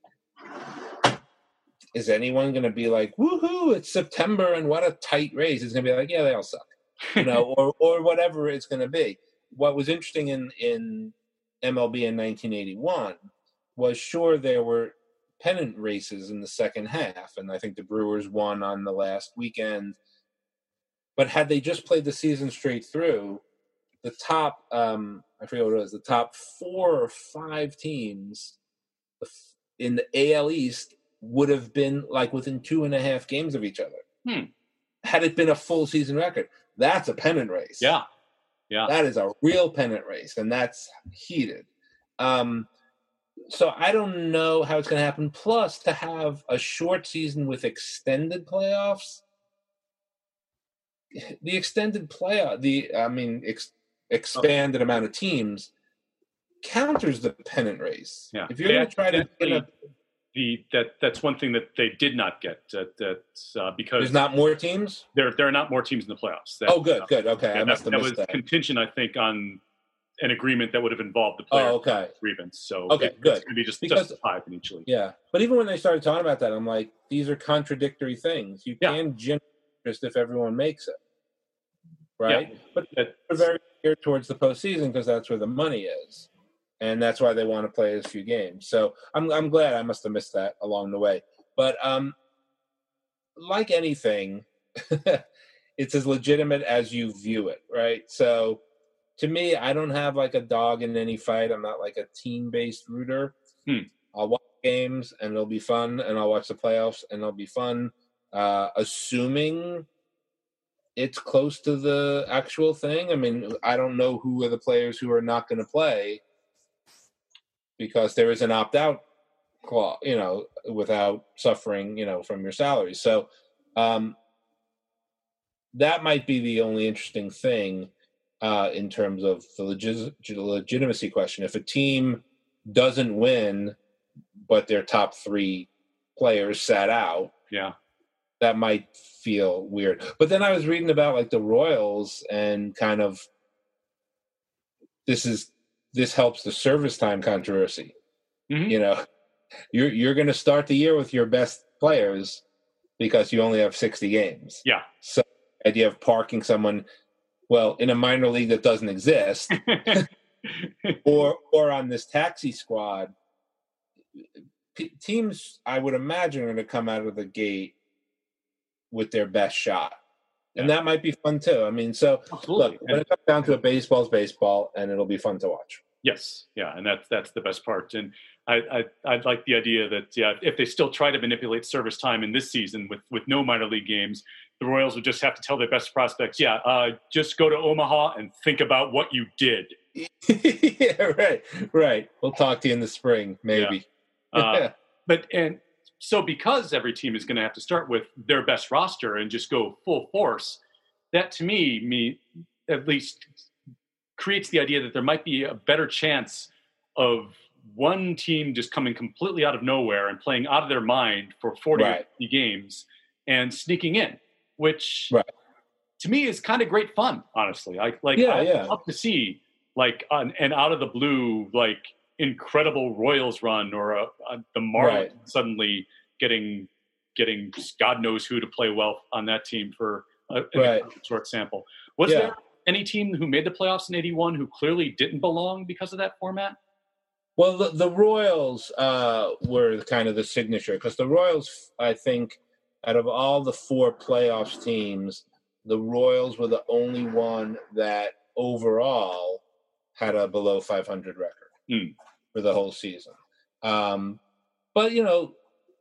Is anyone going to be like, woohoo, it's September and what a tight race? It's going to be like, yeah, they all suck you know, or or whatever it's going to be. What was interesting in in MLB in 1981 was sure there were pennant races in the second half, and I think the Brewers won on the last weekend. But had they just played the season straight through, the top um, I forget what it was, the top four or five teams in the AL East would have been like within two and a half games of each other. Hmm. Had it been a full season record, that's a pennant race. yeah. Yeah. That is a real pennant race, and that's heated. Um, so I don't know how it's going to happen. Plus, to have a short season with extended playoffs, the extended playoff, the I mean, ex, expanded amount of teams counters the pennant race. Yeah. If you're going to try to get the that that's one thing that they did not get that that's uh, because there's not more teams. there there are not more teams in the playoffs. That, Oh, good, uh, good. Okay, yeah, that, that was that. contingent, I think, on an agreement that would have involved the player Oh, okay. grievance. So Okay, it- good. it's going to be just Because- just five in each league. Yeah, but even when they started talking about that, I'm like, these are contradictory things. You Yeah. can generate interest if everyone makes it, right? But they're very geared towards the postseason because that's where the money is, and that's why they want to play as few games. So I'm I'm glad I must have missed that along the way. But um, like anything, it's as legitimate as you view it, right? So to me, I don't have like a dog in any fight. I'm not like a team based rooter. Hmm. I'll watch games and it'll be fun, and I'll watch the playoffs and it'll be fun. Uh, assuming it's close to the actual thing. I mean, I don't know who are the players who are not going to play because there is an opt out clause, you know, without suffering, you know, from your salary. So um, that might be the only interesting thing uh, in terms of the legis- legitimacy question. If a team doesn't win, but their top three players sat out, Yeah. that might feel weird. But then I was reading about like the Royals and kind of this is this helps the service time controversy. Mhm. You know, you're you're going to start the year with your best players because you only have 60 games. Yeah. So idea of parking someone well in a minor league that doesn't exist. Or or on this taxi squad p- teams i would imagine are going to come out of the gate with their best shot. And that might be fun too. I mean so Absolutely. look when it comes down to it baseball's baseball and it'll be fun to watch. Yes, yeah, and that's that's the best part. And I, I I like the idea that yeah, if they still try to manipulate service time in this season with with no minor league games, the Royals would just have to tell their best prospects, yeah, uh, just go to Omaha and think about what you did. yeah right right. We'll talk to you in the spring maybe. Uh, but and so because every team is going to have to start with their best roster and just go full force, that to me me at least creates the idea that there might be a better chance of one team just coming completely out of nowhere and playing out of their mind for 40 Right. games and sneaking in, which Right. to me is kind of great fun, honestly. I like Yeah, I yeah. love to see like an, an out of the blue like incredible Royals run or a, a, the Marlins Right. suddenly getting getting God knows who to play well on that team for a, Right. short sample. Was Yeah. there any team who made the playoffs in '81 who clearly didn't belong because of that format? Well, the, the Royals uh, were kind of the signature because the Royals, I think, out of all the four playoffs teams, the Royals were the only one that overall had a below 500 record Hmm. for the whole season. Um, but, you know,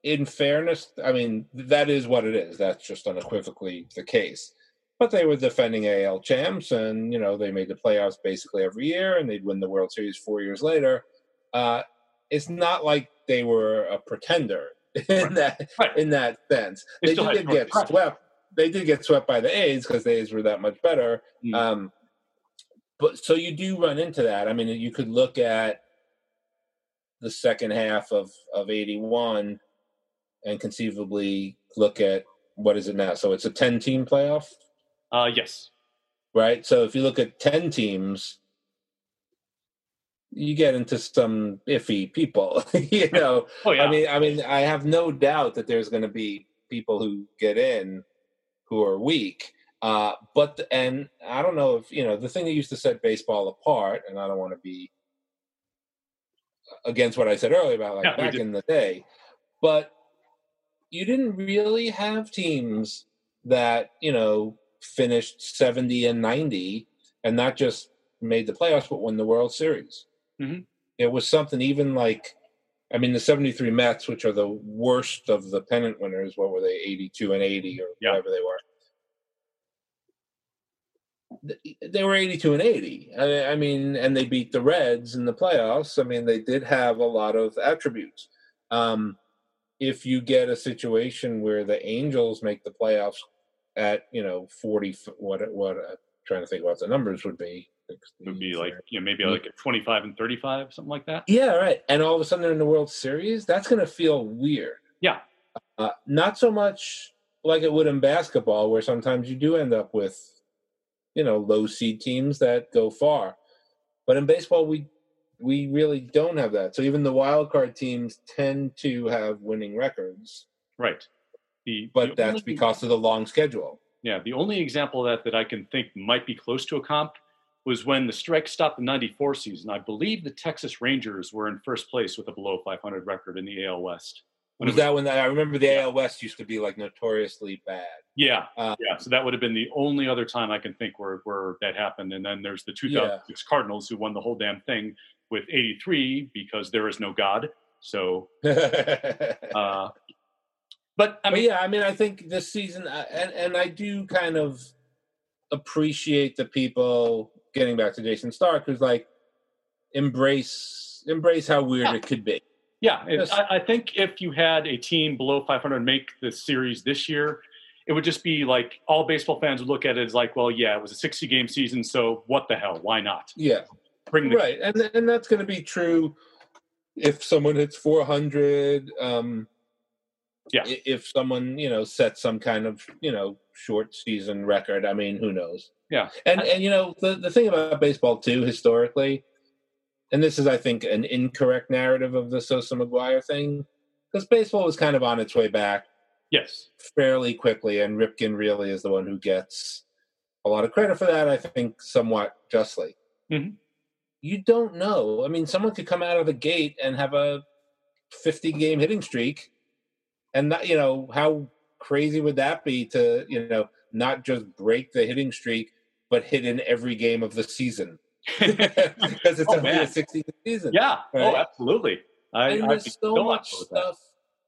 in fairness, I mean, that is what it is. That's just unequivocally the case. But they were defending AL champs, and, you know, they made the playoffs basically every year, and they'd win the World Series four years later uh, it's not like they were a pretender in Right. that Right. in that sense. They They, did get swept. They did get swept by the A's because the A's were that much better. Mm. Um, but so you do run into that. I mean, you could look at the second half of of '81 and conceivably look at what is it now? So it's a ten team playoff Uh, yes. right? So if you look at 10 teams, you get into some iffy people, you know. Oh yeah. I mean, I mean, I have no doubt that there's going to be people who get in who are weak. Uh, but and I don't know if you know the thing that used to set baseball apart, and I don't want to be against what I said earlier about like Yeah, back in the day, but you didn't really have teams that you know finished 70 and 90 and not just made the playoffs but won the world series Mhm. it was something even like i mean the 73 mets which are the worst of the pennant winners what were they 82 and 80 or Yeah. whatever they were? They were 82 and 80 I, mean and they beat the reds in the playoffs. I mean they did have a lot of attributes. Um, if you get a situation where the angels make the playoffs at you know 40 f- what what uh, trying to think what the numbers would be it would be like you know maybe like a 25 and 35 something like that. yeah right and all of a sudden they're in the world series that's going to feel weird Yeah. uh, not so much like it would in basketball where sometimes you do end up with you know low seed teams that go far but in baseball we we really don't have that so even the wild card teams tend to have winning records Right. The, but the that's only- because of the long schedule Yeah, the only example of that that I can think might be close to a comp was when the strike stopped the 94 season. I believe the Texas Rangers were in first place with a below 500 record in the AL West. When was was- that when I remember the Yeah. AL West used to be like notoriously bad. Yeah, Uh, yeah. So that would have been the only other time I can think where, where that happened. And then there's the 2006 Cardinals who won the whole damn thing with 83 because there is no God. So, uh, but I mean, mean, yeah, I mean, I think this season, uh, and and I do kind of appreciate the people getting back to Jayson Stark, who's like embrace embrace how weird Yeah. it could be. Yeah, Yes. I, I think if you had a team below 500 make the series this year, it would just be like all baseball fans would look at it as like, well, yeah, it was a 60 game season, so what the hell? Why not Yeah, bring the right, and and that's going to be true if someone hits 400. Um, Yeah. If someone you know sets some kind of you know short season record, I mean, who knows? Yeah. And and you know the the thing about baseball too historically, and this is I think an incorrect narrative of the Sosa McGwire thing, because baseball was kind of on its way back Yes. fairly quickly, and Ripken really is the one who gets a lot of credit for that. I think somewhat justly. Mhm. You don't know. I mean, someone could come out of the gate and have a 50 game hitting streak, and that, you know how crazy would that be to you know not just break the hitting streak, but hit in every game of the season because it's Oh, a 60 season. Yeah. Oh, absolutely. I, and there's so much with that. stuff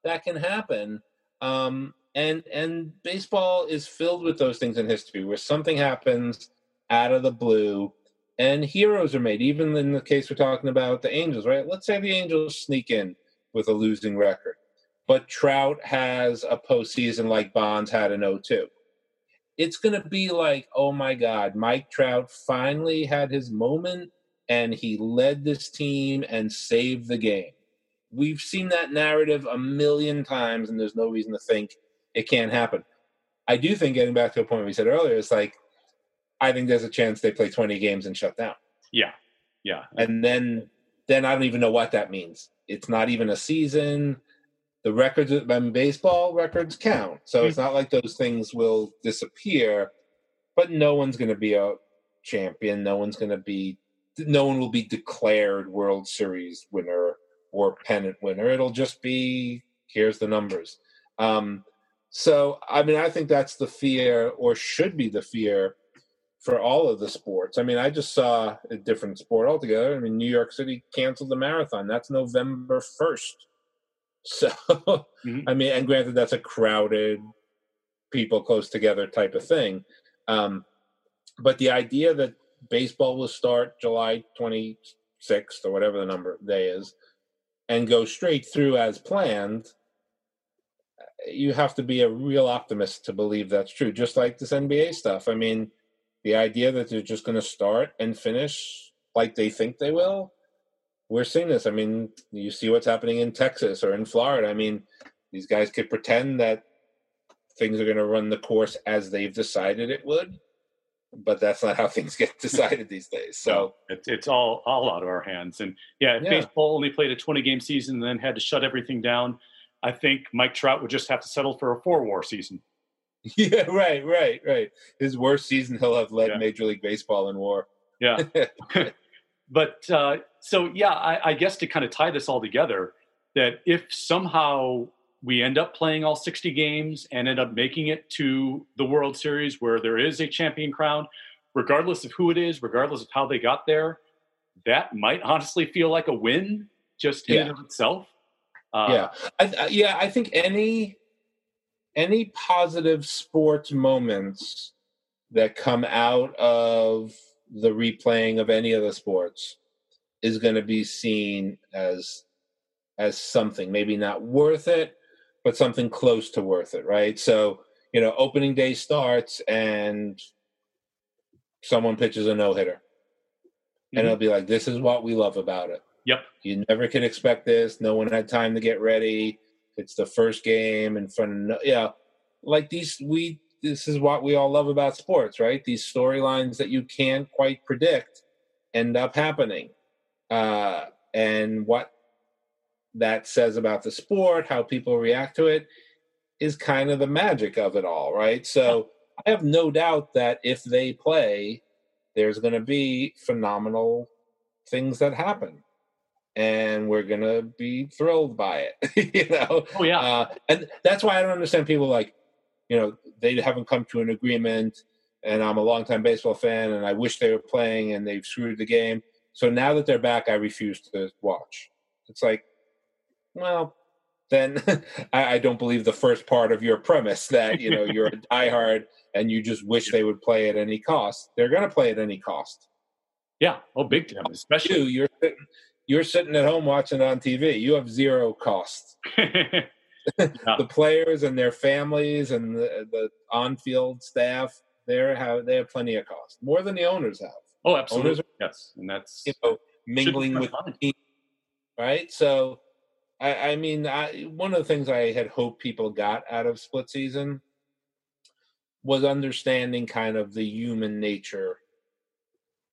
that. can happen um and and baseball is filled with those things in history where something happens out of the blue and heroes are made even in the case we're talking about the angels right let's say the angels sneak in with a losing record but trout has a postseason like bonds had in 02 it's going to be like oh my god mike trout finally had his moment and he led this team and saved the game. We've seen that narrative a million times and there's no reason to think it can't happen. I do think getting back to a point we said earlier it's like i think there's a chance they play 20 games and shut down. Yeah. Yeah. and then then i don't even know what that means. It's not even a season the records I mean, baseball records count so it's not like those things will disappear but no one's going to be a champion no one's going to be no one will be declared world series winner or pennant winner it'll just be here's the numbers um so i mean i think that's the fear or should be the fear for all of the sports. I mean, I just saw a different sport altogether. I mean, New York City canceled the marathon. That's November 1st. So, Mhm. I mean, and granted, that's a crowded, people close together type of thing. Um, but the idea that baseball will start July 26th or whatever the number day is and go straight through as planned, you have to be a real optimist to believe that's true. Just like this NBA stuff. I mean, the idea that they're just going to start and finish like they think they will we're seeing this i mean you see what's happening in texas or in florida i mean these guys could pretend that things are going to run the course as they've decided it would but that's not how things get decided these days so it's, it's all all out of our hands. And yeah, if Yeah. baseball only played a 20 game season and then had to shut everything down, I think Mike Trout would just have to settle for a four WAR season. yeah right right right his worst season he'll have led Yeah. major league baseball in WAR Yeah. but uh, so yeah, I, I guess to kind of tie this all together, that if somehow we end up playing all 60 games and end up making it to the World Series where there is a champion crown, regardless of who it is, regardless of how they got there, that might honestly feel like a win just in Yeah. and of itself. Uh, yeah I, I, yeah i think any any positive sports moments that come out of the replaying of any of the sports is going to be seen as as something maybe not worth it but something close to worth it right so you know opening day starts and someone pitches a no-hitter and Mhm. it'll be like this is what we love about it Yep. you never could expect this. No one had time to get ready. It's the first game in front of no, yeah, like these. We this is what we all love about sports, right? These storylines that you can't quite predict end up happening, uh, and what that says about the sport, how people react to it, is kind of the magic of it all, right? So I have no doubt that if they play, there's going to be phenomenal things that happen and we're gonna be thrilled by it you know Oh yeah. uh, and that's why i don't understand people like you know they haven't come to an agreement and i'm a longtime baseball fan and i wish they were playing and they've screwed the game so now that they're back i refuse to watch it's like well then I, I don't believe the first part of your premise that you know you're a diehard and you just wish they would play at any cost they're gonna play at any cost yeah. Oh, big time, you especially. you're sitting, you're sitting at home watching it on TV. You have zero cost. yeah. The players and their families and the, the on-field staff, they have they have plenty of cost, more than the owners have. Oh, absolutely. Owners Yes, and that's You know, mingling with fun. right. So, I, I mean, I, one of the things I had hoped people got out of split season was understanding kind of the human nature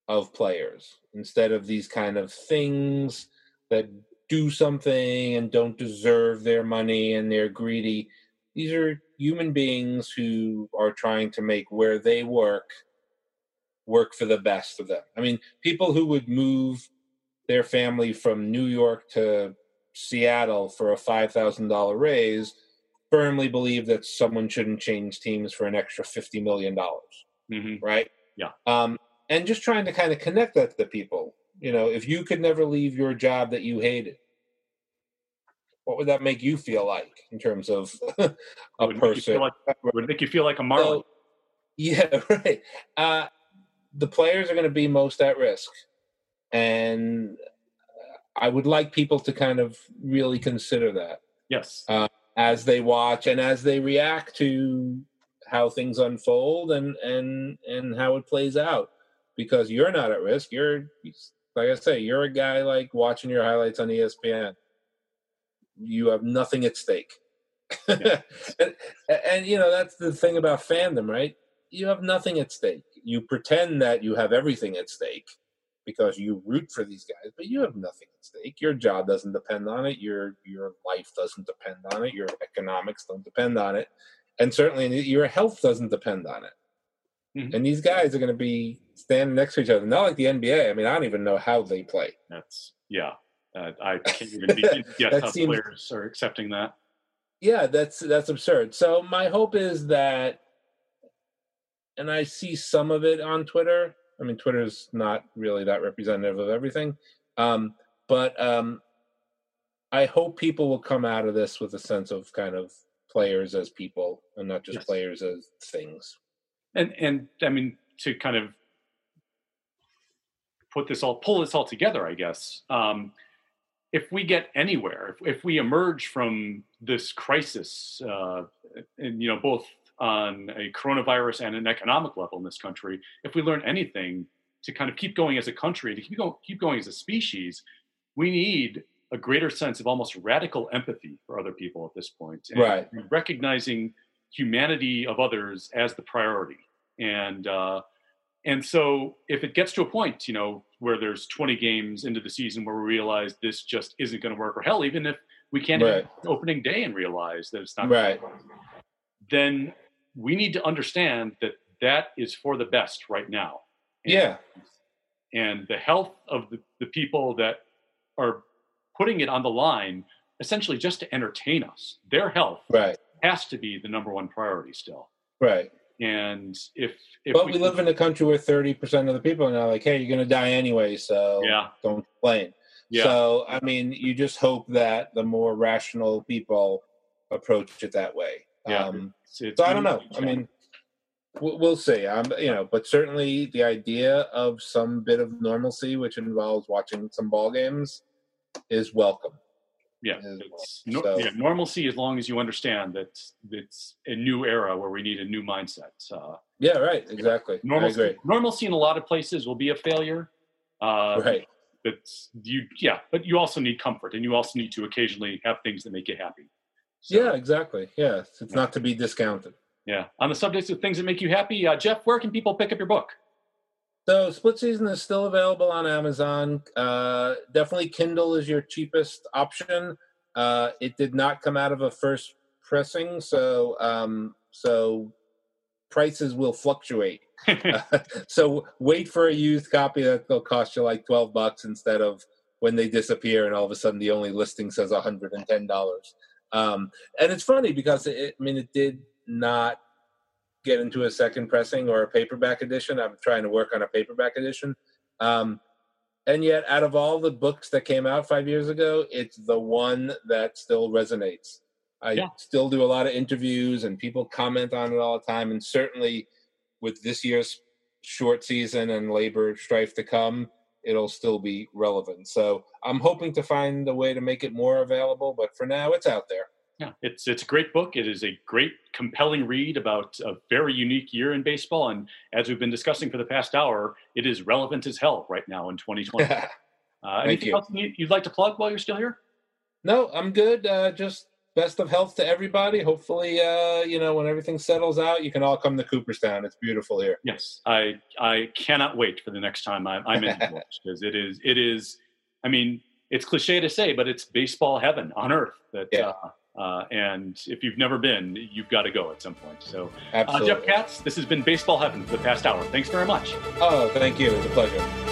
of players instead of these kind of things that do something and don't deserve their money and they're greedy. These are human beings who are trying to make where they work work for the best of them. I mean, people who would move their family from New York to Seattle for a $5,000 raise firmly believe that someone shouldn't change teams for an extra $50 million. Mm-hmm. Right? Yeah. Um, and just trying to kind of connect that to people. You know, if you could never leave your job that you hated, what would that make you feel like in terms of a would person? Like, would make you feel like a Marlin. So, yeah, right. Uh, the players are going to be most at risk, and I would like people to kind of really consider that. Yes. Uh, as they watch and as they react to how things unfold and and and how it plays out because you're not at risk you're like i say you're a guy like watching your highlights on espn you have nothing at stake yeah. and, and you know that's the thing about fandom right you have nothing at stake you pretend that you have everything at stake because you root for these guys, but you have nothing at stake. Your job doesn't depend on it. Your your life doesn't depend on it. Your economics don't depend on it, and certainly your health doesn't depend on it. Mm-hmm. And these guys are going to be standing next to each other, not like the NBA. I mean, I don't even know how they play. That's yeah. Uh, I can't even begin to guess how seems, players are accepting that. Yeah, that's that's absurd. So my hope is that, and I see some of it on Twitter I mean, Twitter's not really that representative of everything. Um, but um, I hope people will come out of this with a sense of kind of players as people and not just yes. players as things. And and I mean to kind of put this all pull this all together, I guess. Um, if we get anywhere, if, if we emerge from this crisis, uh, and you know both on a coronavirus and an economic level in this country, if we learn anything to kind of keep going as a country, to keep going, keep going as a species, we need a greater sense of almost radical empathy for other people at this point, and right? Recognizing humanity of others as the priority, and uh, and so if it gets to a point, you know, where there's 20 games into the season where we realize this just isn't going to work, or hell, even if we can't right. opening day and realize that it's not right, then we need to understand that that is for the best right now. And, yeah. And the health of the, the people that are putting it on the line essentially just to entertain us, their health right. Has to be the number one priority still. Right. And if, if but we, we live in a country where 30% of the people are now like, hey, you're going to die anyway, so yeah. don't complain. Yeah. So, I mean, you just hope that the more rational people approach it that way. Yeah. Um, it's, it's so I don't know. I mean, we'll see. I'm, you know, but certainly the idea of some bit of normalcy, which involves watching some ball games, is welcome. Yeah, it's, no, so, yeah, normalcy as long as you understand that it's a new era where we need a new mindset. Uh, yeah, right. Exactly. Normalcy, normalcy in a lot of places will be a failure. Uh, right. But you, yeah, but you also need comfort, and you also need to occasionally have things that make you happy. So, yeah, exactly. Yeah, it's yeah. not to be discounted. Yeah. On the subject of things that make you happy, uh, Jeff, where can people pick up your book? So, Split Season is still available on Amazon. Uh, definitely, Kindle is your cheapest option. Uh, it did not come out of a first pressing, so um, so prices will fluctuate. so wait for a used copy that'll cost you like twelve bucks instead of when they disappear and all of a sudden the only listing says hundred and ten dollars. Um, and it's funny because it, I mean, it did not get into a second pressing or a paperback edition. I'm trying to work on a paperback edition. Um, and yet, out of all the books that came out five years ago, it's the one that still resonates. I yeah. still do a lot of interviews and people comment on it all the time. And certainly with this year's short season and labor strife to come, it'll still be relevant. So I'm hoping to find a way to make it more available, but for now, it's out there. Yeah, it's it's a great book. It is a great, compelling read about a very unique year in baseball, and as we've been discussing for the past hour, it is relevant as hell right now in 2020. uh, anything you. else you'd like to plug while you're still here? No, I'm good. Uh, just best of health to everybody. Hopefully, uh, you know, when everything settles out, you can all come to Cooperstown. It's beautiful here. Yes, I I cannot wait for the next time I'm, I'm in because it is it is. I mean, it's cliche to say, but it's baseball heaven on earth. That yeah. Uh, uh, and if you've never been, you've got to go at some point. So, uh, Jeff Katz, this has been Baseball Heaven for the past hour. Thanks very much. Oh, thank you. It was a pleasure.